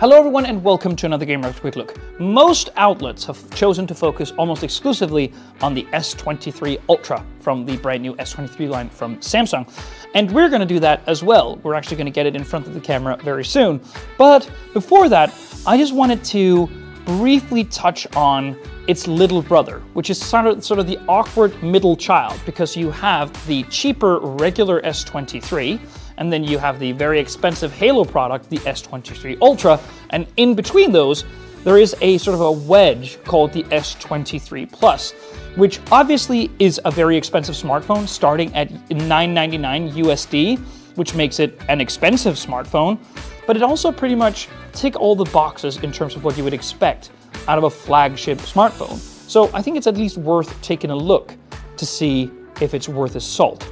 Hello everyone and welcome to another Gamereactor Quick Look. Most outlets have chosen to focus almost exclusively on the S23 Ultra from the brand new S23 line from Samsung. And we're going to do that as well. We're actually going to get it in front of the camera very soon. But before that, I just wanted to briefly touch on its little brother, which is sort of, sort of the awkward middle child because you have the cheaper regular S23 and then you have the very expensive Halo product, the S23 Ultra, and in between those, there is a sort of a wedge called the S23 Plus, which obviously is a very expensive smartphone starting at 999 USD, which makes it an expensive smartphone, but it also pretty much tick all the boxes in terms of what you would expect out of a flagship smartphone. So I think it's at least worth taking a look to see if it's worth its salt.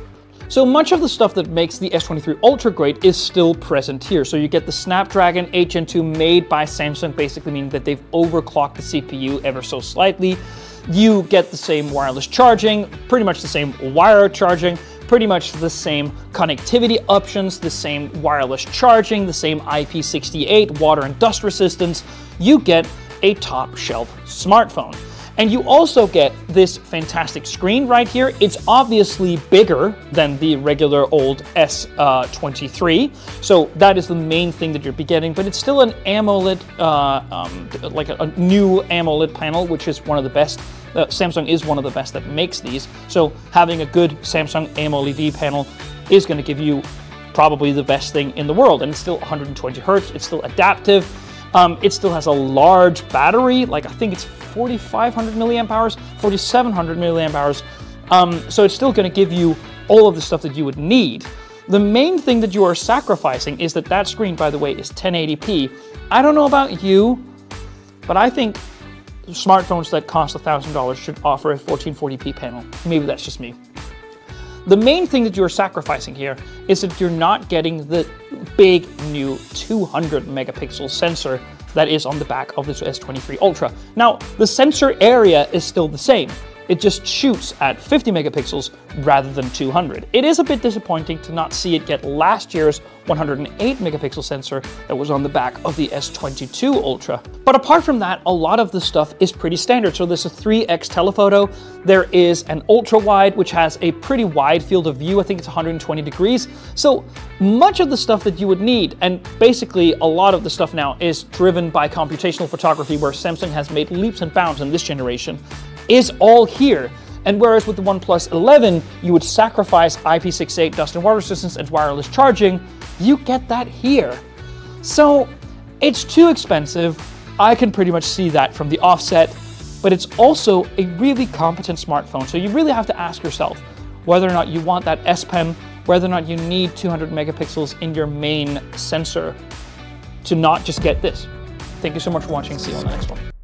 So much of the stuff that makes the S23 Ultra great is still present here. So you get the Snapdragon 8 Gen 2 made by Samsung, basically meaning that they've overclocked the CPU ever so slightly. You get the same wireless charging, pretty much the same wire charging, pretty much the same connectivity options, the same wireless charging, the same IP68 water and dust resistance. You get a top shelf smartphone. And you also get this fantastic screen right here. It's obviously bigger than the regular old S23. Uh, so that is the main thing that you're getting, but it's still an AMOLED, uh, um, like a, a, new AMOLED panel, which is one of the best. Uh, Samsung is one of the best that makes these. So having a good Samsung AMOLED panel is going to give you probably the best thing in the world. And it's still 120 hertz. It's still adaptive. Um, it still has a large battery, like I think it's 4,500 milliamp hours, 4,700 milliamp hours. Um, so it's still going to give you all of the stuff that you would need. The main thing that you are sacrificing is that that screen, by the way, is 1080p. I don't know about you, but I think smartphones that cost $1,000 should offer a 1440p panel. Maybe that's just me. The main thing that you're sacrificing here is that you're not getting the big new 200 megapixel sensor that is on the back of this S23 Ultra. Now, the sensor area is still the same. It just shoots at 50 megapixels rather than 200. It is a bit disappointing to not see it get last year's 108 megapixel sensor that was on the back of the S22 Ultra. But apart from that, a lot of the stuff is pretty standard. So there's a 3x telephoto, there is an ultra wide, which has a pretty wide field of view. I think it's 120 degrees. So much of the stuff that you would need, and basically a lot of the stuff now is driven by computational photography where Samsung has made leaps and bounds in this generation, is all here. And whereas with the OnePlus 11, you would sacrifice IP68 dust and water resistance and wireless charging, you get that here. So it's too expensive. I can pretty much see that from the offset, but it's also a really competent smartphone. So you really have to ask yourself whether or not you want that S Pen, whether or not you need 200 megapixels in your main sensor to not just get this. Thank you so much for watching. See you on the next one.